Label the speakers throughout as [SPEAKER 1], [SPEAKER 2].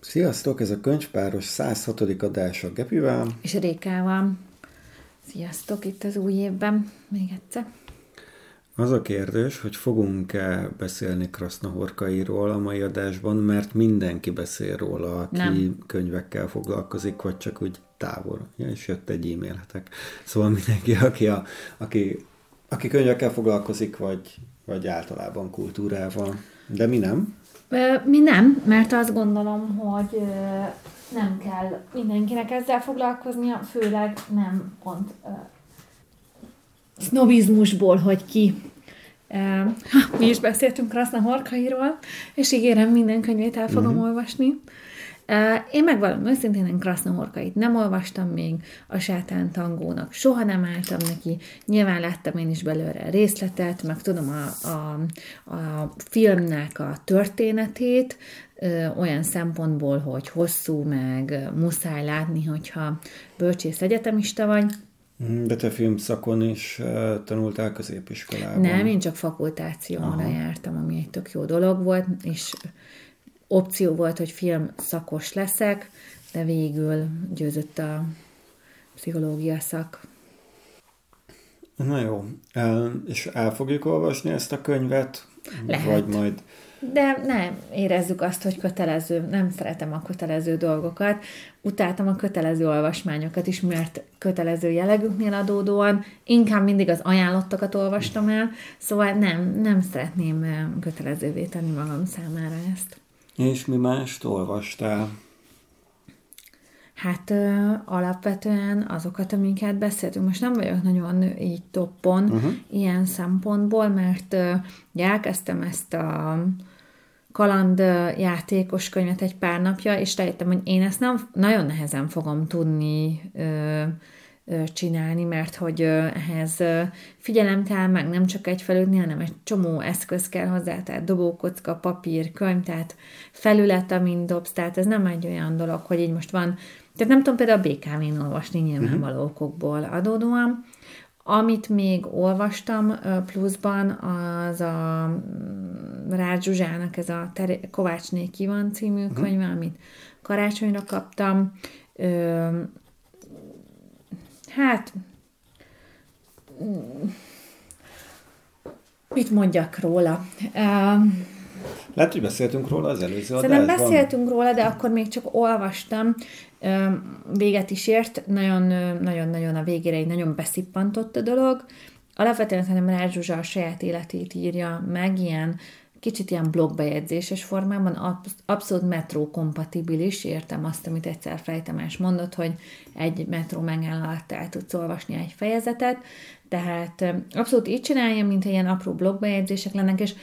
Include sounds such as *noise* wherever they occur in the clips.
[SPEAKER 1] Sziasztok, ez a könyvpáros 106. adás a Gepivel.
[SPEAKER 2] És Rékával. Sziasztok itt az új évben, még egyszer.
[SPEAKER 1] Az a kérdés, hogy fogunk-e beszélni Krasznahorkairól a mai adásban, mert mindenki beszél róla, aki Nem. könyvekkel foglalkozik, vagy csak úgy távol. Ja, és jött egy e-mailhetek. Szóval mindenki, aki, a, aki, aki könyvekkel foglalkozik, vagy, vagy általában kultúrával. De mi nem?
[SPEAKER 2] Mi nem, mert azt gondolom, hogy nem kell mindenkinek ezzel foglalkoznia, főleg nem pont sznobizmusból, hogy ki. Mi is beszéltünk Kraszna Horkairól, és ígérem, minden könyvét el fogom uh-huh. olvasni. Én megvallom őszintén, én Krasznahorkait nem olvastam még, a Sátán tangónak soha nem álltam neki, nyilván láttam én is belőle részletet, meg tudom a, a, a filmnek a történetét, olyan szempontból, hogy hosszú, meg muszáj látni, hogyha bölcsész egyetemista vagy,
[SPEAKER 1] mm, de te filmszakon is tanultál középiskolában.
[SPEAKER 2] Nem, én csak fakultációra jártam, ami egy tök jó dolog volt, és opció volt, hogy film szakos leszek, de végül győzött a pszichológia szak.
[SPEAKER 1] Na jó, és el fogjuk olvasni ezt a könyvet?
[SPEAKER 2] Lehet.
[SPEAKER 1] Vagy majd...
[SPEAKER 2] De nem érezzük azt, hogy kötelező. Nem szeretem a kötelező dolgokat. Utáltam a kötelező olvasmányokat is, mert kötelező jellegüknél adódóan inkább mindig az ajánlottakat olvastam el, szóval nem, nem szeretném eh, kötelezővé tenni magam számára ezt.
[SPEAKER 1] És mi mást olvastál?
[SPEAKER 2] Hát ö, alapvetően azokat, amiket beszéltünk. Most nem vagyok nagyon így toppon uh-huh. ilyen szempontból, mert ö, elkezdtem ezt a kaland játékos könyvet egy pár napja, és rájöttem, hogy én ezt nem nagyon nehezen fogom tudni ö, csinálni, mert hogy ehhez figyelem kell, meg nem csak egy felütni, hanem egy csomó eszköz kell hozzá, tehát dobókocka, papír, könyv, tehát felület, amin dobsz, tehát ez nem egy olyan dolog, hogy így most van, tehát nem tudom például a BKV-n olvasni nyilvánvaló uh-huh. okokból adódóan, amit még olvastam pluszban, az a mm, Rács Zsuzsának ez a Kovács Néki van című uh-huh. könyve, amit karácsonyra kaptam, Hát, mit mondjak róla?
[SPEAKER 1] Lehet, hogy beszéltünk róla az előző
[SPEAKER 2] Szerintem adásban. beszéltünk róla, de akkor még csak olvastam. Véget is ért, nagyon-nagyon a végére egy nagyon beszippantott a dolog. Alapvetően szerintem Rács Zsuzsa a saját életét írja meg, ilyen kicsit ilyen blogbejegyzéses formában, abszolút metró kompatibilis, értem azt, amit egyszer Fejtemás mondott, hogy egy metró megállalt el tudsz olvasni egy fejezetet, tehát abszolút így csinálja, mint ilyen apró blogbejegyzések lennek, és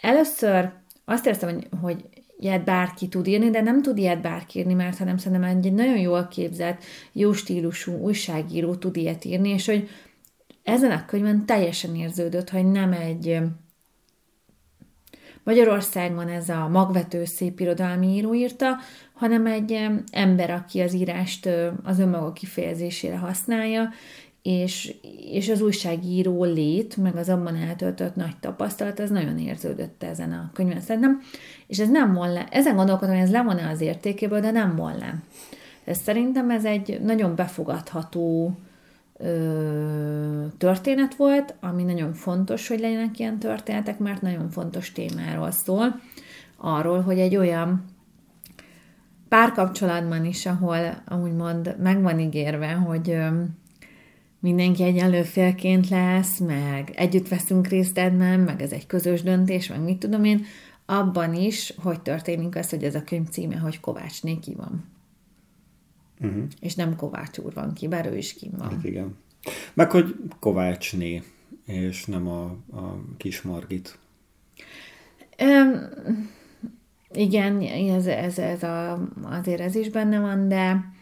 [SPEAKER 2] először azt éreztem, hogy, hogy ilyet bárki tud írni, de nem tud ilyet bárki írni, mert hanem szerintem egy nagyon jól képzett, jó stílusú újságíró tud ilyet írni, és hogy ezen a könyvön teljesen érződött, hogy nem egy Magyarországon ez a magvető szép irodalmi író írta, hanem egy ember, aki az írást az önmaga kifejezésére használja, és, és az újságíró lét, meg az abban eltöltött nagy tapasztalat, ez nagyon érződött ezen a könyvben szerintem, és ez nem von le, ezen gondolkodom, hogy ez lemon az értékéből, de nem von le. Ez szerintem ez egy nagyon befogadható, történet volt, ami nagyon fontos, hogy legyenek ilyen történetek, mert nagyon fontos témáról szól, arról, hogy egy olyan párkapcsolatban is, ahol úgymond meg van ígérve, hogy ö, mindenki egyenlő félként lesz, meg együtt veszünk részt ebben, meg ez egy közös döntés, meg mit tudom én, abban is, hogy történik az, hogy ez a könyv címe, hogy Kovács Néki van. Uh-huh. És nem Kovács úr van ki, bár ő is kim van.
[SPEAKER 1] Hát igen. Meg hogy Kovácsné, és nem a, a kis Margit.
[SPEAKER 2] Um, igen, ez, ez, ez a, azért ez is benne van, de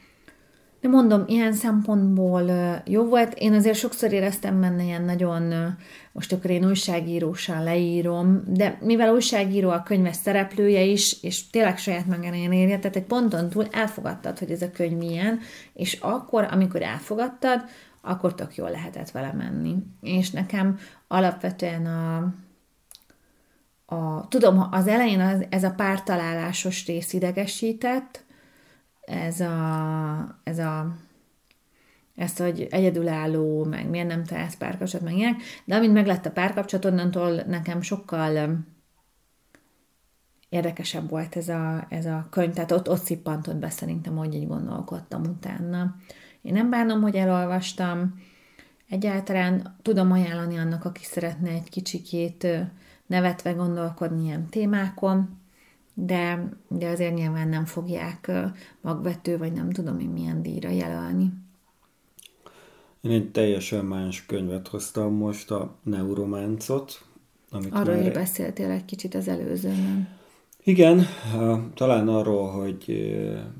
[SPEAKER 2] de mondom, ilyen szempontból jó volt. Én azért sokszor éreztem benne ilyen nagyon, most akkor én újságírósan leírom, de mivel újságíró a könyves szereplője is, és tényleg saját magának érje, tehát egy ponton túl elfogadtad, hogy ez a könyv milyen, és akkor, amikor elfogadtad, akkor tök jól lehetett vele menni. És nekem alapvetően a, a tudom, az elején az, ez a pártalálásos rész idegesített, ez a, ez a ezt, hogy egyedülálló, meg miért nem találsz párkapcsolat, meg ilyenek, de amint meglett a párkapcsolat, onnantól nekem sokkal érdekesebb volt ez a, ez a könyv, tehát ott, ott szippantott be szerintem, hogy így gondolkodtam utána. Én nem bánom, hogy elolvastam, egyáltalán tudom ajánlani annak, aki szeretne egy kicsikét nevetve gondolkodni ilyen témákon, de, de azért nyilván nem fogják magvető, vagy nem tudom én milyen díjra jelölni.
[SPEAKER 1] Én egy teljesen más könyvet hoztam most, a Neurománcot.
[SPEAKER 2] Amit Arról már... beszéltél egy kicsit az előzőn.
[SPEAKER 1] Igen, talán arról, hogy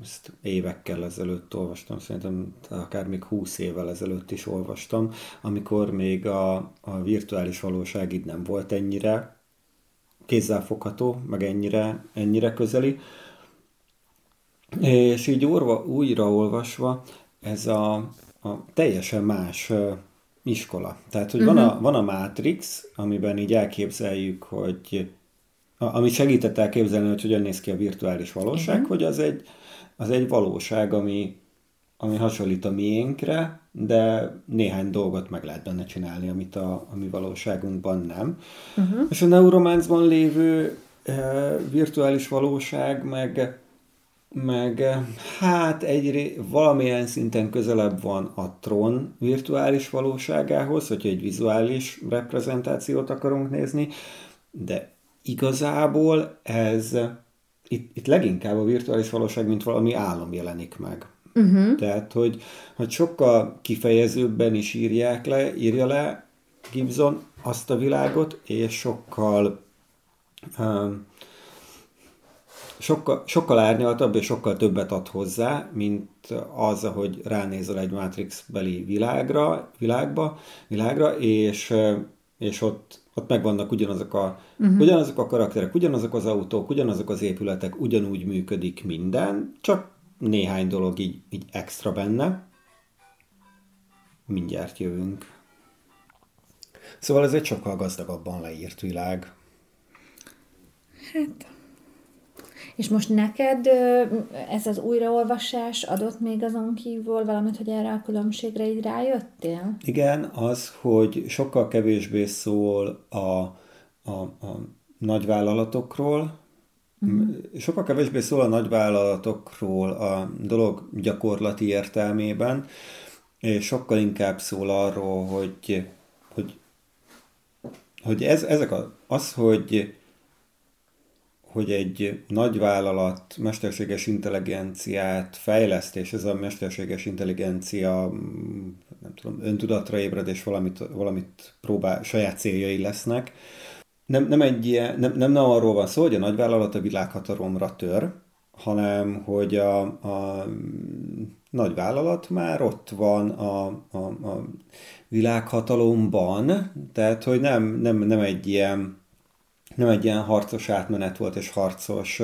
[SPEAKER 1] ezt évekkel ezelőtt olvastam, szerintem akár még húsz évvel ezelőtt is olvastam, amikor még a, a virtuális valóság így nem volt ennyire kézzelfogható, meg ennyire, ennyire közeli. És így újra, újraolvasva ez a, a teljesen más iskola. Tehát, hogy uh-huh. van, a, mhm. van a Matrix, amiben így elképzeljük, hogy ami segített elképzelni, hogy hogyan néz ki a virtuális valóság, uh-huh. hogy az egy, az egy valóság, ami, ami hasonlít a miénkre, de néhány dolgot meg lehet benne csinálni, amit a, a mi valóságunkban nem. Uh-huh. És a neurománcban lévő e, virtuális valóság meg, meg hát egy valamilyen szinten közelebb van a Tron virtuális valóságához, hogyha egy vizuális reprezentációt akarunk nézni, de igazából ez itt, itt leginkább a virtuális valóság, mint valami álom jelenik meg. Uh-huh. Tehát, hogy, hogy sokkal kifejezőbben is írják le, írja le Gibson azt a világot, és sokkal um, sokkal, sokkal árnyaltabb és sokkal többet ad hozzá, mint az, ahogy ránézel egy Matrix-beli világra, világba, világra, és, és ott, ott megvannak ugyanazok a, uh-huh. ugyanazok a karakterek, ugyanazok az autók, ugyanazok az épületek, ugyanúgy működik minden, csak néhány dolog így, így extra benne. Mindjárt jövünk. Szóval ez egy sokkal gazdagabban leírt világ.
[SPEAKER 2] Hát... És most neked ez az újraolvasás adott még azon kívül valamit, hogy erre a különbségre így rájöttél?
[SPEAKER 1] Igen, az, hogy sokkal kevésbé szól a, a, a nagyvállalatokról, Uh-huh. Sokkal kevésbé szól a nagyvállalatokról a dolog gyakorlati értelmében, és sokkal inkább szól arról, hogy, hogy, hogy ez, ezek a, az, hogy, hogy egy nagyvállalat mesterséges intelligenciát fejleszt, és ez a mesterséges intelligencia nem tudom, öntudatra ébred, és valamit, valamit próbál, saját céljai lesznek, nem, nem, egy ilyen, nem, nem, nem arról van szó, hogy a nagyvállalat a világhatalomra tör, hanem hogy a, a nagyvállalat már ott van a, a, a világhatalomban, tehát hogy nem, nem, nem egy ilyen nem egy ilyen harcos átmenet volt és harcos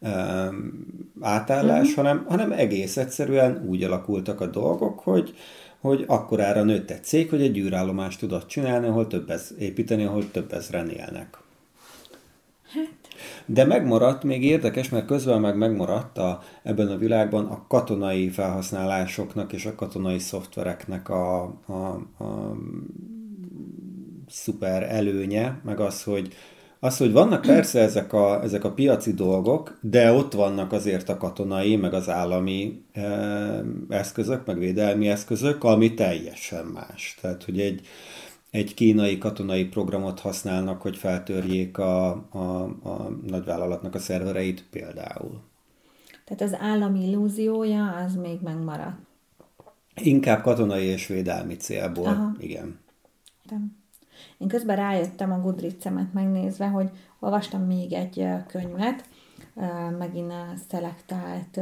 [SPEAKER 1] um, átállás, uh-huh. hanem, hanem egész egyszerűen úgy alakultak a dolgok, hogy, hogy akkorára nőtt egy cég, hogy egy űrállomást tudott csinálni, ahol több ez, építeni, ahol több ezren élnek. Hát. De megmaradt, még érdekes, mert közben meg megmaradt a, ebben a világban a katonai felhasználásoknak és a katonai szoftvereknek a, a, a szuper előnye, meg az, hogy az, hogy vannak persze ezek a, ezek a piaci dolgok, de ott vannak azért a katonai, meg az állami e, eszközök, meg védelmi eszközök, ami teljesen más. Tehát, hogy egy, egy kínai katonai programot használnak, hogy feltörjék a, a, a nagyvállalatnak a szervereit például.
[SPEAKER 2] Tehát az állami illúziója az még megmaradt.
[SPEAKER 1] Inkább katonai és védelmi célból, Aha. igen.
[SPEAKER 2] Nem. Én közben rájöttem a Goodreads-emet megnézve, hogy olvastam még egy könyvet, megint szelektált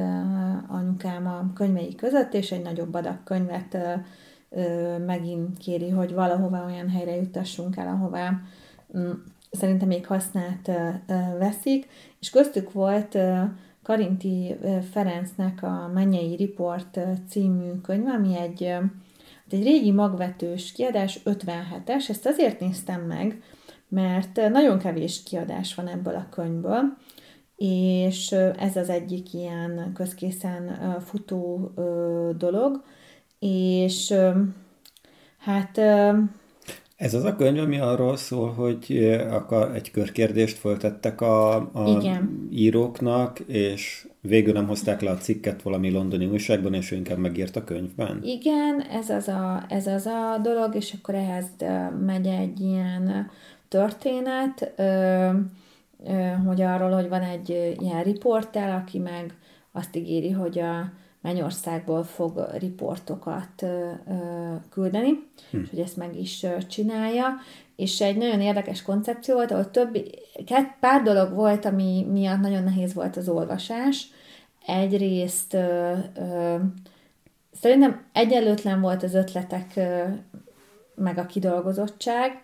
[SPEAKER 2] anyukám a könyvei között, és egy nagyobb adag könyvet megint kéri, hogy valahova olyan helyre jutassunk el, ahová mm, szerintem még használt veszik, és köztük volt Karinti Ferencnek a Mennyei Report című könyv, ami egy egy régi magvetős kiadás, 57-es, ezt azért néztem meg, mert nagyon kevés kiadás van ebből a könyvből, és ez az egyik ilyen közkészen futó dolog, és hát
[SPEAKER 1] ez az a könyv, ami arról szól, hogy egy körkérdést föltettek a, a Igen. íróknak, és végül nem hozták le a cikket valami londoni újságban, és ő inkább megírt a könyvben?
[SPEAKER 2] Igen, ez az a, ez az a dolog, és akkor ehhez megy egy ilyen történet, hogy arról, hogy van egy ilyen riporter, aki meg azt ígéri, hogy a Mennyországból fog riportokat küldeni, hm. és hogy ezt meg is csinálja, és egy nagyon érdekes koncepció volt, ahol több, pár dolog volt, ami miatt nagyon nehéz volt az olvasás. Egyrészt ö, ö, szerintem egyelőtlen volt az ötletek ö, meg a kidolgozottság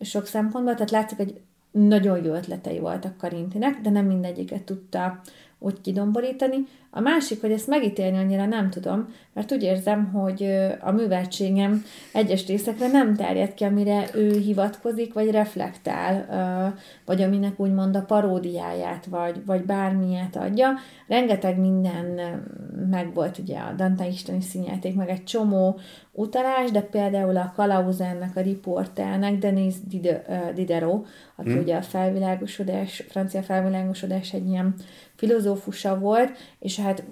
[SPEAKER 2] sok szempontból, tehát látszik, hogy nagyon jó ötletei voltak Karintinek, de nem mindegyiket tudta úgy kidomborítani. A másik, hogy ezt megítélni annyira nem tudom, mert úgy érzem, hogy a műveltségem egyes részekre nem terjed ki, amire ő hivatkozik, vagy reflektál, vagy aminek úgymond a paródiáját, vagy, vagy bármilyet adja. Rengeteg minden meg volt ugye a Dante isteni színjáték, meg egy csomó utalás, de például a Kalauzernek, a riportelnek, Denis Diderot, aki hmm. ugye a felvilágosodás, francia felvilágosodás egy ilyen filozófusa volt, és hát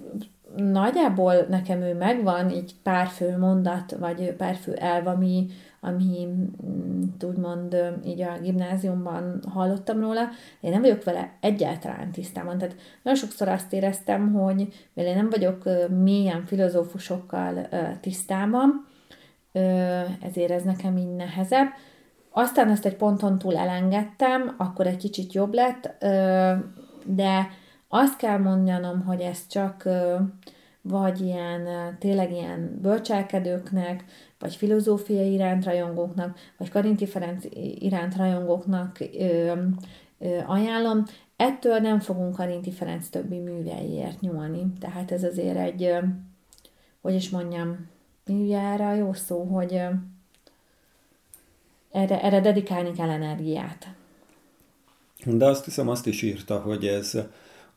[SPEAKER 2] nagyjából nekem ő megvan, így pár fő mondat, vagy pár fő elv, ami, ami mm, úgymond így a gimnáziumban hallottam róla, én nem vagyok vele egyáltalán tisztában. Tehát nagyon sokszor azt éreztem, hogy mivel én nem vagyok mélyen filozófusokkal tisztában, ezért ez nekem így nehezebb. Aztán ezt egy ponton túl elengedtem, akkor egy kicsit jobb lett, de azt kell mondanom, hogy ez csak vagy ilyen, tényleg ilyen bölcselkedőknek, vagy filozófia iránt rajongóknak, vagy Karinti Ferenc iránt rajongóknak ö, ajánlom. Ettől nem fogunk Karinti Ferenc többi műveiért nyúlni. Tehát ez azért egy, hogy is mondjam, ugye erre a jó szó, hogy erre, erre dedikálni kell energiát.
[SPEAKER 1] De azt hiszem, azt is írta, hogy ez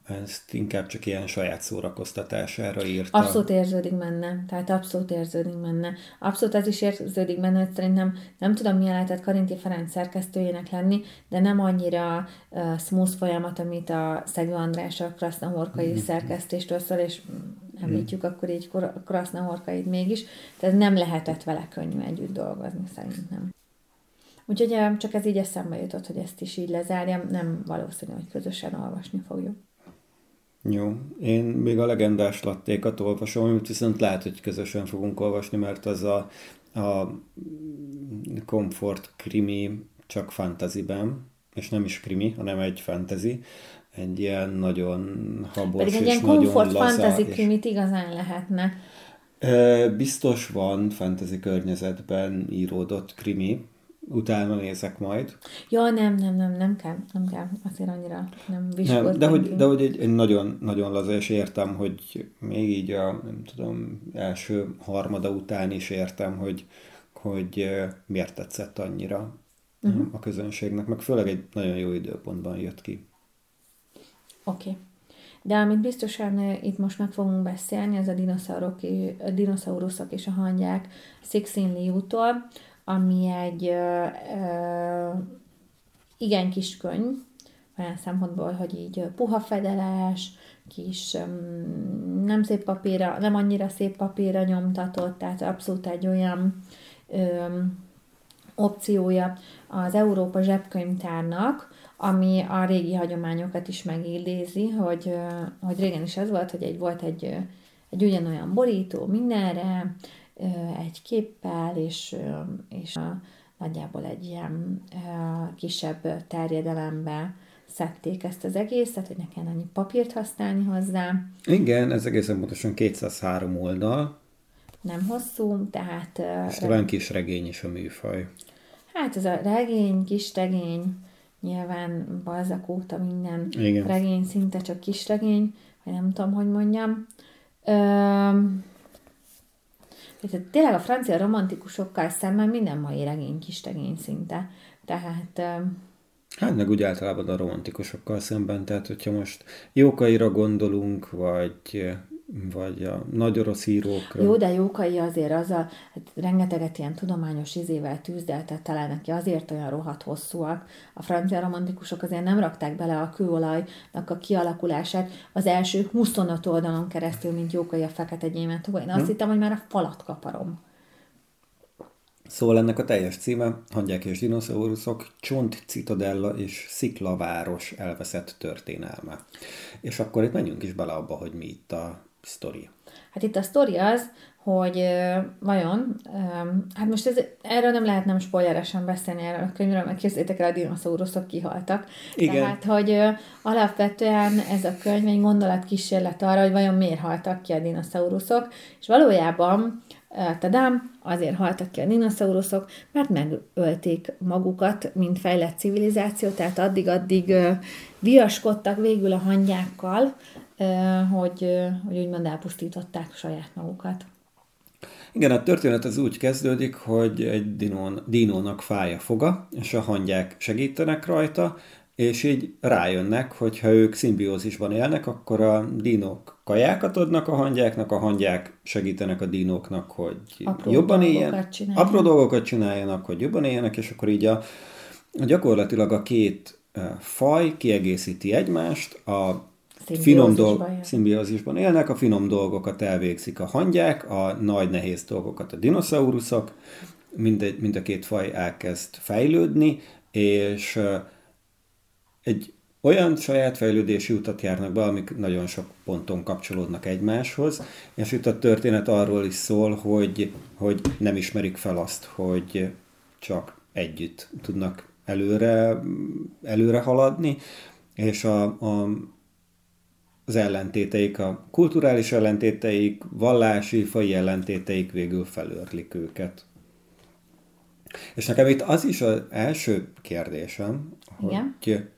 [SPEAKER 1] ezt inkább csak ilyen saját szórakoztatására írta.
[SPEAKER 2] Abszolút érződik benne, tehát abszolút érződik benne. Abszolút az is érződik benne, hogy szerintem nem tudom, milyen lehetett Karinti Ferenc szerkesztőjének lenni, de nem annyira uh, smooth folyamat, amit a Szegő András a Krasznahorkai mm-hmm. szerkesztéstől szól, és említjük mm. akkor így Krasznahorkait mégis, tehát nem lehetett vele könnyű együtt dolgozni szerintem. Úgyhogy csak ez így eszembe jutott, hogy ezt is így lezárjam, nem valószínű, hogy közösen olvasni fogjuk.
[SPEAKER 1] Jó, én még a legendás lattékat olvasom, amit viszont lehet, hogy közösen fogunk olvasni, mert az a, a komfort krimi csak fantasyben, és nem is krimi, hanem egy fantasy, egy ilyen nagyon habos Pedig egy ilyen komfort
[SPEAKER 2] fantasy krimit igazán lehetne.
[SPEAKER 1] Biztos van fantasy környezetben íródott krimi, utána nézek majd.
[SPEAKER 2] Ja, nem, nem, nem, nem kell, nem kell, azért annyira nem
[SPEAKER 1] nem, de hogy, de hogy egy, egy nagyon, nagyon laza, és értem, hogy még így a, nem tudom, első harmada után is értem, hogy, hogy miért tetszett annyira uh-huh. a közönségnek, meg főleg egy nagyon jó időpontban jött ki.
[SPEAKER 2] Oké. Okay. De amit biztosan itt most meg fogunk beszélni, ez a dinoszauruszok és a hangyák Sixin Liu-tól, ami egy ö, ö, igen kis könyv, olyan szempontból, hogy így puha fedeles, kis nem szép papírra, nem annyira szép papírra nyomtatott, tehát abszolút egy olyan ö, opciója az Európa zsebkönyvtárnak, ami a régi hagyományokat is megidézi, hogy, hogy régen is ez volt, hogy egy volt egy, egy ugyanolyan borító mindenre, egy képpel, és, és nagyjából egy ilyen kisebb terjedelembe szedték ezt az egészet, hogy ne kell annyi papírt használni hozzá.
[SPEAKER 1] Igen, ez egészen pontosan 203 oldal.
[SPEAKER 2] Nem hosszú, tehát...
[SPEAKER 1] És talán kis regény is a műfaj.
[SPEAKER 2] Hát ez a regény, kis regény, nyilván Balzak óta minden Igen. regény szinte csak kis regény, vagy nem tudom, hogy mondjam. Üm, Tehát tényleg a francia romantikusokkal szemben minden mai regény kis regény szinte. Tehát...
[SPEAKER 1] Hát meg úgy általában a romantikusokkal szemben, tehát hogyha most Jókaira gondolunk, vagy vagy a nagy orosz írókra.
[SPEAKER 2] Jó, de Jókai azért az a, hát rengeteget ilyen tudományos izével tűzdeltet talán neki, azért olyan rohadt hosszúak. A francia romantikusok azért nem rakták bele a kőolajnak a kialakulását az első 25 oldalon keresztül, mint Jókai a fekete gyémántokban. Én azt hm. hittem, hogy már a falat kaparom.
[SPEAKER 1] Szóval ennek a teljes címe Hangyák és dinoszauruszok, Csont Citadella és Sziklaváros elveszett történelme. És akkor itt menjünk is bele abba, hogy mi itt a sztori?
[SPEAKER 2] Hát itt a sztori az, hogy uh, vajon, hát most ez, erről nem lehet nem spoileresen beszélni erről a könyvről, mert készítek el, a dinoszauruszok kihaltak. Igen. Tehát, hogy alapvetően ez a könyv egy gondolatkísérlet arra, hogy vajon miért haltak ki a dinoszauruszok, és valójában tadám, azért haltak ki a dinoszauruszok, mert megölték magukat, mint fejlett civilizáció, tehát addig-addig viaskodtak végül a hangyákkal, hogy, hogy úgymond elpusztították saját magukat.
[SPEAKER 1] Igen, a történet az úgy kezdődik, hogy egy dinón, dinónak fáj a foga, és a hangyák segítenek rajta, és így rájönnek, hogy ha ők szimbiózisban élnek, akkor a dinók kajákat adnak a hangyáknak, a hangyák segítenek a dinóknak, hogy apró jobban éljen, apró dolgokat csináljanak, hogy jobban éljenek, és akkor így a, gyakorlatilag a két faj kiegészíti egymást, a finom dolg, szimbiózisban élnek, a finom dolgokat elvégzik a hangyák, a nagy nehéz dolgokat a dinoszauruszok, mind, mind a két faj elkezd fejlődni, és egy olyan saját fejlődési utat járnak be, amik nagyon sok ponton kapcsolódnak egymáshoz, és itt a történet arról is szól, hogy, hogy nem ismerik fel azt, hogy csak együtt tudnak előre, előre haladni, és a, a, az ellentéteik, a kulturális ellentéteik, vallási, fai ellentéteik végül felőrlik őket. És nekem itt az is az első kérdésem, hogy,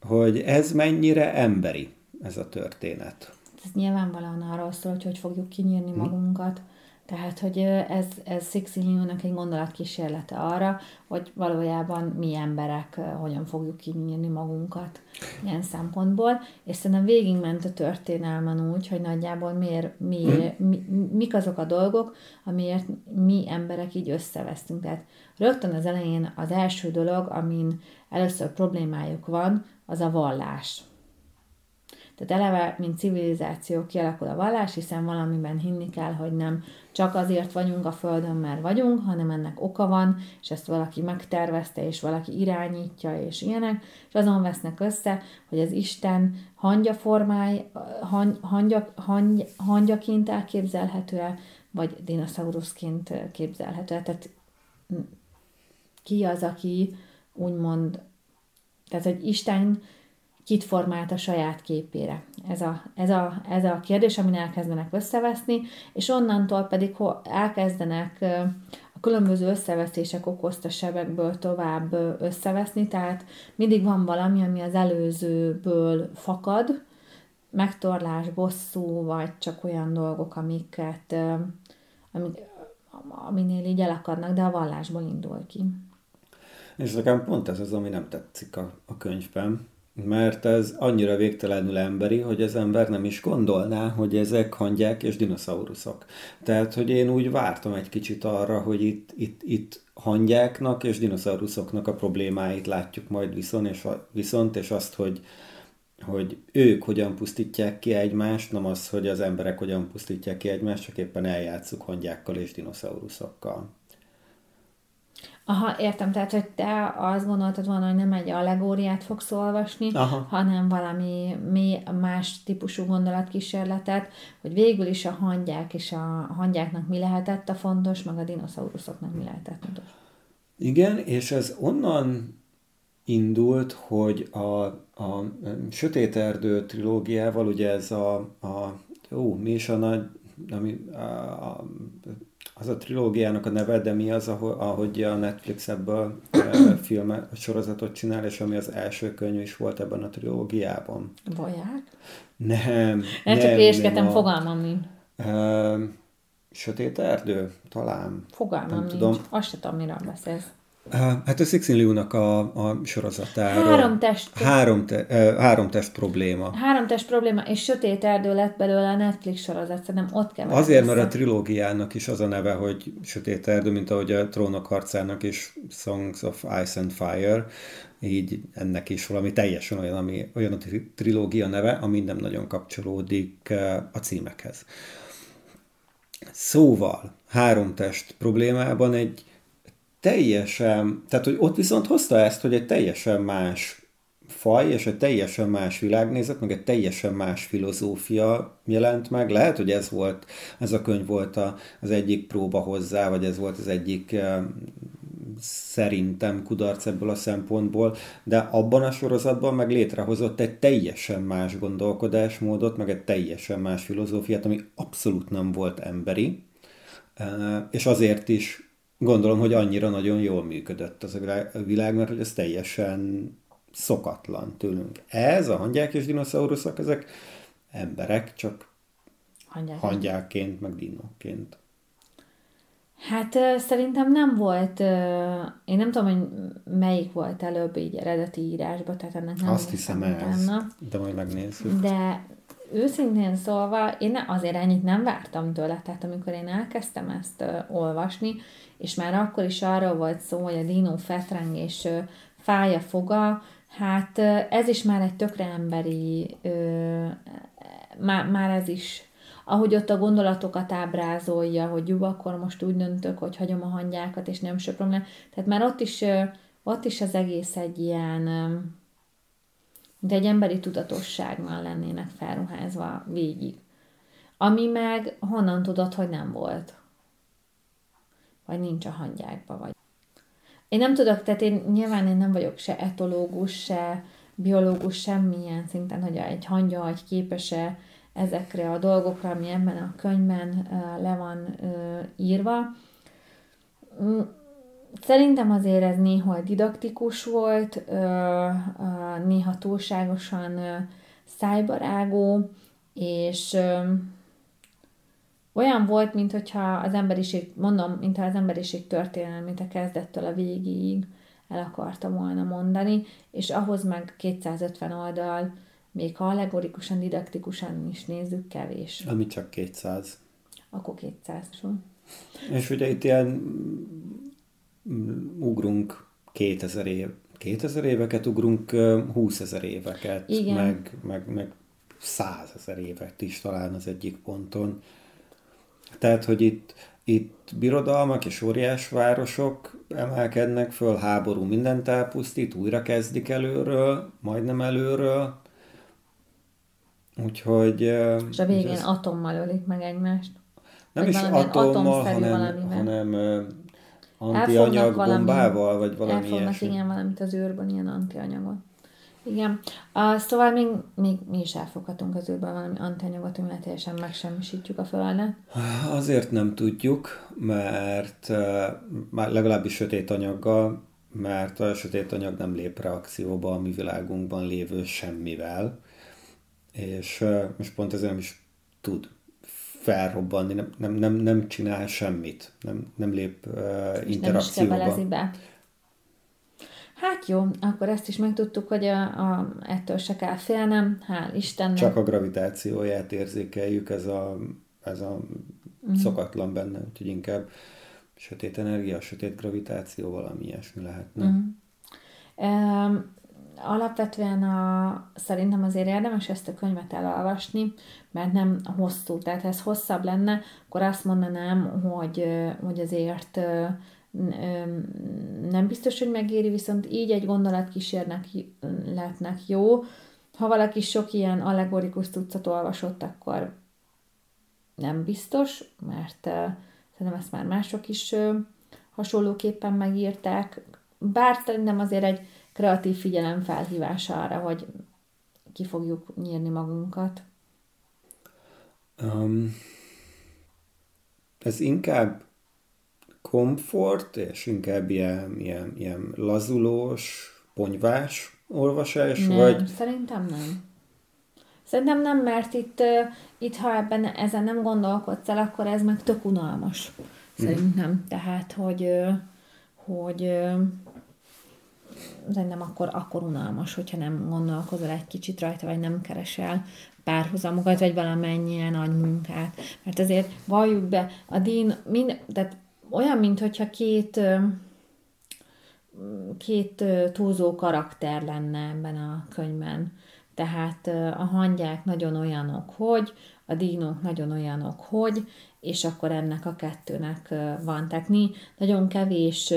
[SPEAKER 1] hogy ez mennyire emberi, ez a történet.
[SPEAKER 2] Ez nyilvánvalóan arról szól, hogy hogy fogjuk kinyírni hm. magunkat. Tehát, hogy ez, ez Sixilliónak egy gondolatkísérlete arra, hogy valójában mi emberek hogyan fogjuk kinyírni magunkat ilyen szempontból, és szerintem végigment a történelmen úgy, hogy nagyjából miért, miért, mi, mik azok a dolgok, amiért mi emberek így összevesztünk. Tehát rögtön az elején az első dolog, amin először problémájuk van, az a vallás tehát eleve, mint civilizáció kialakul a vallás, hiszen valamiben hinni kell, hogy nem csak azért vagyunk a Földön, mert vagyunk, hanem ennek oka van, és ezt valaki megtervezte, és valaki irányítja, és ilyenek, és azon vesznek össze, hogy az Isten hangya formáj, hang, hangya, hang, hangyaként elképzelhető-e, vagy dinoszauruszként képzelhető-e. Tehát ki az, aki úgymond, tehát hogy Isten kit formált a saját képére. Ez a, ez a, ez a kérdés, amin elkezdenek összeveszni, és onnantól pedig elkezdenek a különböző összeveszések okozta sebekből tovább összeveszni, tehát mindig van valami, ami az előzőből fakad, megtorlás, bosszú, vagy csak olyan dolgok, amiket, amik, aminél így elakadnak, de a vallásból indul ki.
[SPEAKER 1] És nekem pont ez az, ami nem tetszik a, a könyvben, mert ez annyira végtelenül emberi, hogy az ember nem is gondolná, hogy ezek hangyák és dinoszauruszok. Tehát, hogy én úgy vártam egy kicsit arra, hogy itt, itt, itt hangyáknak és dinoszauruszoknak a problémáit látjuk majd viszont, és, viszont, és azt, hogy, hogy ők hogyan pusztítják ki egymást, nem az, hogy az emberek hogyan pusztítják ki egymást, csak éppen eljátszuk hangyákkal és dinoszauruszokkal.
[SPEAKER 2] Aha, értem, tehát, hogy te azt gondoltad volna, hogy nem egy allegóriát fogsz olvasni, Aha. hanem valami mély, más típusú gondolatkísérletet, hogy végül is a hangyák és a hangyáknak mi lehetett a fontos, meg a dinoszauruszoknak mi lehetett fontos.
[SPEAKER 1] Igen, és ez onnan indult, hogy a, a Sötét Erdő trilógiával, ugye ez a, a ó, mi is a nagy, ami, a, a az a trilógiának a neve, de mi az, ahogy a Netflix ebből *clears throat* film sorozatot csinál, és ami az első könyv is volt ebben a trilógiában.
[SPEAKER 2] Vaják?
[SPEAKER 1] Nem.
[SPEAKER 2] Nem, csak vésketem, fogalmam nincs.
[SPEAKER 1] Sötét erdő? Talán.
[SPEAKER 2] Fogalmam
[SPEAKER 1] Nem
[SPEAKER 2] nincs.
[SPEAKER 1] tudom.
[SPEAKER 2] Azt se tudom, miről beszélsz.
[SPEAKER 1] Hát a Sixin Liu-nak a, a sorozatáról.
[SPEAKER 2] Három test.
[SPEAKER 1] Három, te, három test probléma.
[SPEAKER 2] Három test probléma, és Sötét Erdő lett belőle a Netflix sorozat, szerintem ott kevered
[SPEAKER 1] Azért, mert a trilógiának is az a neve, hogy Sötét Erdő, mint ahogy a Trónok harcának is Songs of Ice and Fire, így ennek is valami teljesen olyan, ami, olyan a tri- trilógia neve, ami nem nagyon kapcsolódik a címekhez. Szóval, három test problémában egy teljesen, tehát hogy ott viszont hozta ezt, hogy egy teljesen más faj, és egy teljesen más világnézet, meg egy teljesen más filozófia jelent meg. Lehet, hogy ez volt, ez a könyv volt a, az egyik próba hozzá, vagy ez volt az egyik szerintem kudarc ebből a szempontból, de abban a sorozatban meg létrehozott egy teljesen más gondolkodásmódot, meg egy teljesen más filozófiát, ami abszolút nem volt emberi, és azért is gondolom, hogy annyira nagyon jól működött az a világ- mert hogy ez teljesen szokatlan tőlünk. Ez, a hangyák és dinoszauruszok, ezek emberek, csak
[SPEAKER 2] Hangyák.
[SPEAKER 1] hangyákként, meg dinóként.
[SPEAKER 2] Hát szerintem nem volt, én nem tudom, hogy melyik volt előbb így eredeti írásban, tehát ennek nem
[SPEAKER 1] Azt hiszem ez,
[SPEAKER 2] utána.
[SPEAKER 1] de majd megnézzük.
[SPEAKER 2] De őszintén szólva, én azért ennyit nem vártam tőle, tehát amikor én elkezdtem ezt ö, olvasni, és már akkor is arról volt szó, hogy a dinó fetreng és ö, fáj foga, hát ö, ez is már egy tökre emberi, már, már ez is ahogy ott a gondolatokat ábrázolja, hogy jó, akkor most úgy döntök, hogy hagyom a hangyákat, és nem söpröm le. Tehát már ott is, ott is az egész egy ilyen, mint egy emberi tudatossággal lennének felruházva végig. Ami meg honnan tudod, hogy nem volt? Vagy nincs a hangyákba, vagy... Én nem tudok, tehát én nyilván én nem vagyok se etológus, se biológus, semmilyen szinten, hogy egy hangya hogy képes-e ezekre a dolgokra, ami ebben a könyvben le van írva. Szerintem azért ez néhol didaktikus volt, néha túlságosan szájbarágó, és olyan volt, mint hogyha az emberiség, mondom, mintha az emberiség történelmét a kezdettől a végéig el akarta volna mondani, és ahhoz meg 250 oldal, még ha allegorikusan, didaktikusan is nézzük, kevés.
[SPEAKER 1] Ami csak 200.
[SPEAKER 2] Akkor 200 -ról.
[SPEAKER 1] És ugye itt ilyen ugrunk 2000 év, 2000 éveket ugrunk, ö, 20 ezer éveket,
[SPEAKER 2] Igen.
[SPEAKER 1] meg, meg, meg 100 ezer évet is talán az egyik ponton. Tehát, hogy itt, itt birodalmak és óriás városok emelkednek föl, háború mindent elpusztít, újra kezdik előről, majdnem előről. Úgyhogy...
[SPEAKER 2] És a végén
[SPEAKER 1] ez-
[SPEAKER 2] atommal ölik meg egymást.
[SPEAKER 1] nem is atommal, hanem, hanem antianyag bombával, vagy valami
[SPEAKER 2] Elfognak
[SPEAKER 1] ilyesmi.
[SPEAKER 2] igen valamit az űrből, ilyen antianyagot. Igen. Uh, szóval még, még mi is elfoghatunk az űrből valami antianyagot, amivel teljesen megsemmisítjük a Földet.
[SPEAKER 1] Azért nem tudjuk, mert már legalábbis sötét anyaggal, mert a sötét anyag nem lép reakcióba a mi világunkban lévő semmivel, és, és pont ezért nem is tud felrobbanni, nem, nem, nem, nem csinál semmit, nem, nem lép uh,
[SPEAKER 2] És nem is
[SPEAKER 1] interakcióba.
[SPEAKER 2] be. Hát jó, akkor ezt is megtudtuk, hogy a, a, ettől se kell félnem, hál' Istennek.
[SPEAKER 1] Csak a gravitációját érzékeljük, ez a, ez a
[SPEAKER 2] Mhm.
[SPEAKER 1] szokatlan benne, úgyhogy inkább sötét energia, sötét gravitáció, valami ilyesmi lehetne.
[SPEAKER 2] Mhm. Um, alapvetően a, szerintem azért érdemes ezt a könyvet elolvasni, mert nem hosszú, tehát ha ez hosszabb lenne, akkor azt mondanám, hogy, hogy azért nem biztos, hogy megéri, viszont így egy gondolatkísérnek lehetnek jó. Ha valaki sok ilyen allegorikus tucat olvasott, akkor nem biztos, mert szerintem ezt már mások is hasonlóképpen megírták, bár szerintem azért egy kreatív figyelem felhívása arra, hogy ki fogjuk nyírni magunkat.
[SPEAKER 1] Um, ez inkább komfort, és inkább ilyen, ilyen, ilyen lazulós, ponyvás olvasás,
[SPEAKER 2] Nem,
[SPEAKER 1] vagy
[SPEAKER 2] szerintem nem. Szerintem nem, mert itt, itt ha ebben ezen nem gondolkodsz el, akkor ez meg tök unalmas. Szerintem. Mm. Tehát, hogy, hogy szerintem akkor, akkor unalmas, hogyha nem gondolkozol egy kicsit rajta, vagy nem keresel párhuzamokat, vagy valamennyien nagy munkát. Mert azért valljuk be, a dín, mind, tehát olyan, mintha két két túlzó karakter lenne ebben a könyvben. Tehát a hangyák nagyon olyanok, hogy, a dínók nagyon olyanok, hogy, és akkor ennek a kettőnek van. Tehát nagyon kevés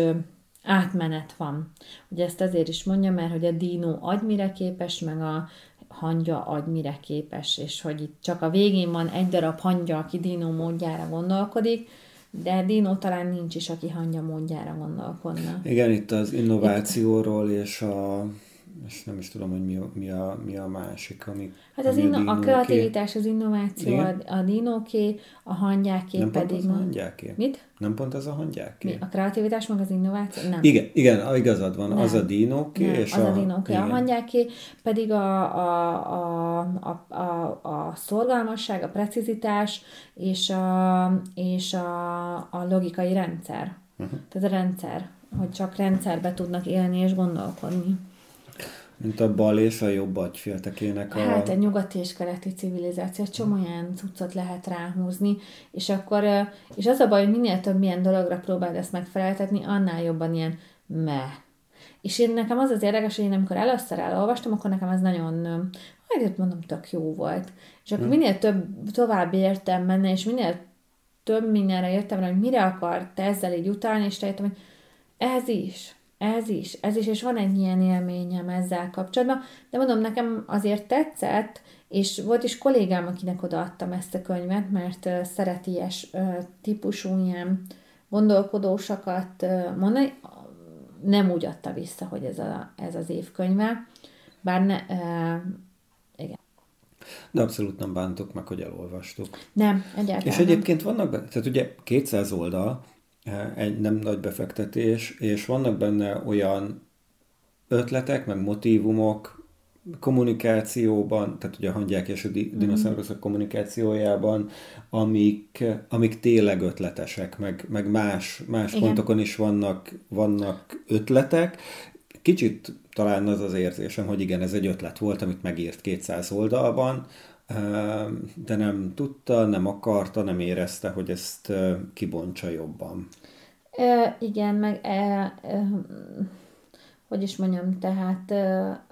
[SPEAKER 2] átmenet van. Ugye ezt azért is mondja, mert hogy a dínó agy mire képes, meg a hangya agy mire képes, és hogy itt csak a végén van egy darab hangya, aki dínó módjára gondolkodik, de Dino talán nincs is, aki hangya módjára gondolkodna.
[SPEAKER 1] Igen, itt az innovációról és a és nem is tudom, hogy mi a, mi a, mi a másik, ami
[SPEAKER 2] Hát az inno- a, a kreativitás, az innováció, Igen? a, a dinóké, a hangyáké
[SPEAKER 1] nem
[SPEAKER 2] pedig...
[SPEAKER 1] Pont az a hangyáké?
[SPEAKER 2] Mit?
[SPEAKER 1] Nem pont az a hangyáké?
[SPEAKER 2] Mi? A kreativitás meg az innováció? Nem.
[SPEAKER 1] Igen, igen igazad van, nem. az a dinóké nem, és
[SPEAKER 2] az a... a dinóké, a hangyáké pedig a, a, a, a, a, a szorgalmasság, a precizitás és a, és a, a logikai rendszer. Uh-huh. Tehát a rendszer, hogy csak rendszerbe tudnak élni és gondolkodni.
[SPEAKER 1] Mint a bal és a jobb agyféltekének
[SPEAKER 2] a... Hát a nyugati és keleti civilizáció, csomó olyan cuccot lehet ráhúzni, és akkor, és az a baj, hogy minél több milyen dologra próbáld ezt megfeleltetni, annál jobban ilyen me. És én nekem az az érdekes, hogy én amikor először elolvastam, akkor nekem ez nagyon, hát mondom, tök jó volt. És akkor hmm. minél több tovább értem benne, és minél több mindenre értem rá, hogy mire akar te ezzel így utalni, és rájöttem, hogy ez is, ez is, ez is, és van egy ilyen élményem ezzel kapcsolatban, de mondom, nekem azért tetszett, és volt is kollégám, akinek odaadtam ezt a könyvet, mert szereti ilyes típusú ilyen gondolkodósakat mondani, nem úgy adta vissza, hogy ez, a, ez az évkönyve, bár ne, uh, igen.
[SPEAKER 1] De abszolút nem bántuk meg, hogy elolvastuk.
[SPEAKER 2] Nem, egyáltalán
[SPEAKER 1] És egyébként vannak, tehát ugye 200 oldal, egy nem nagy befektetés, és vannak benne olyan ötletek, meg motivumok kommunikációban, tehát ugye a hangyák és a mhm. dinoszauruszok kommunikációjában, amik, amik tényleg ötletesek, meg, meg más, más pontokon is vannak, vannak ötletek. Kicsit talán az az érzésem, hogy igen, ez egy ötlet volt, amit megírt 200 oldalban, de nem tudta, nem akarta, nem érezte, hogy ezt kibontsa jobban.
[SPEAKER 2] E, igen, meg e, e, hogy is mondjam, tehát e,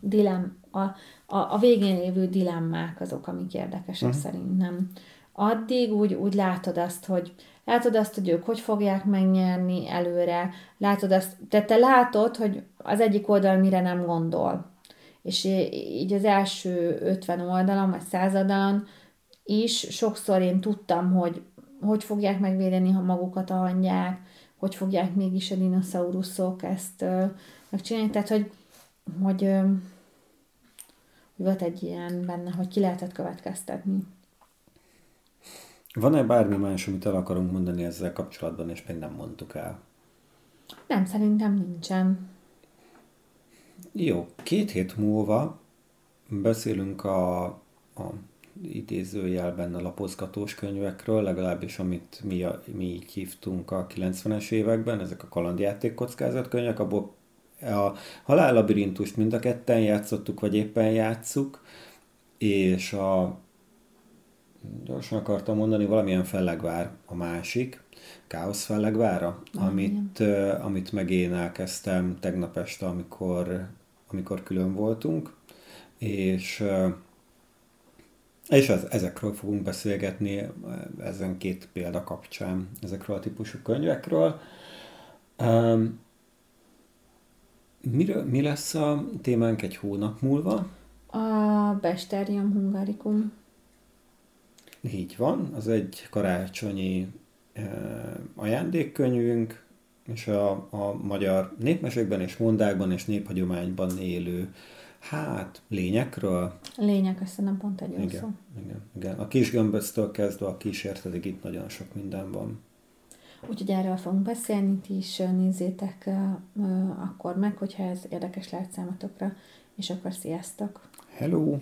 [SPEAKER 2] dilem, a, a, a végén lévő dilemmák azok, amik érdekesek uh-huh. szerintem. Addig úgy, úgy látod azt, hogy látod azt, hogy ők hogy fogják megnyerni előre, látod azt, tehát te látod, hogy az egyik oldal mire nem gondol és így az első 50 oldalon, vagy századalon is sokszor én tudtam, hogy hogy fogják megvédeni ha magukat a hangyák, hogy fogják mégis a dinoszauruszok ezt uh, megcsinálni. Tehát, hogy, hogy, hogy volt egy ilyen benne, hogy ki lehetett következtetni.
[SPEAKER 1] Van-e bármi más, amit el akarunk mondani ezzel kapcsolatban, és még nem mondtuk el?
[SPEAKER 2] Nem, szerintem nincsen.
[SPEAKER 1] Jó, két hét múlva beszélünk a, a idézőjelben a lapozgatós könyvekről, legalábbis amit mi, a, mi így hívtunk a 90-es években, ezek a kalandjáték kockázatkönyvek, abból a halállabirintust mind a ketten játszottuk, vagy éppen játsszuk, és a gyorsan akartam mondani, valamilyen fellegvár a másik, Káosz fellegvára, ah, amit, uh, amit meg én elkezdtem tegnap este, amikor amikor külön voltunk, és, és az, ezekről fogunk beszélgetni ezen két példa kapcsán, ezekről a típusú könyvekről. Miről, mi lesz a témánk egy hónap múlva?
[SPEAKER 2] A Besterium Hungaricum.
[SPEAKER 1] Így van, az egy karácsonyi ajándékkönyvünk, és a, a magyar népmesékben és mondákban és néphagyományban élő Hát, lényekről?
[SPEAKER 2] Lények, nem pont egy
[SPEAKER 1] igen, szó. Igen, igen. A kis gömböztől kezdve a kísértetig itt nagyon sok minden van.
[SPEAKER 2] Úgyhogy erről fogunk beszélni, ti is nézzétek akkor meg, hogyha ez érdekes lehet számotokra, és akkor sziasztok!
[SPEAKER 1] Hello!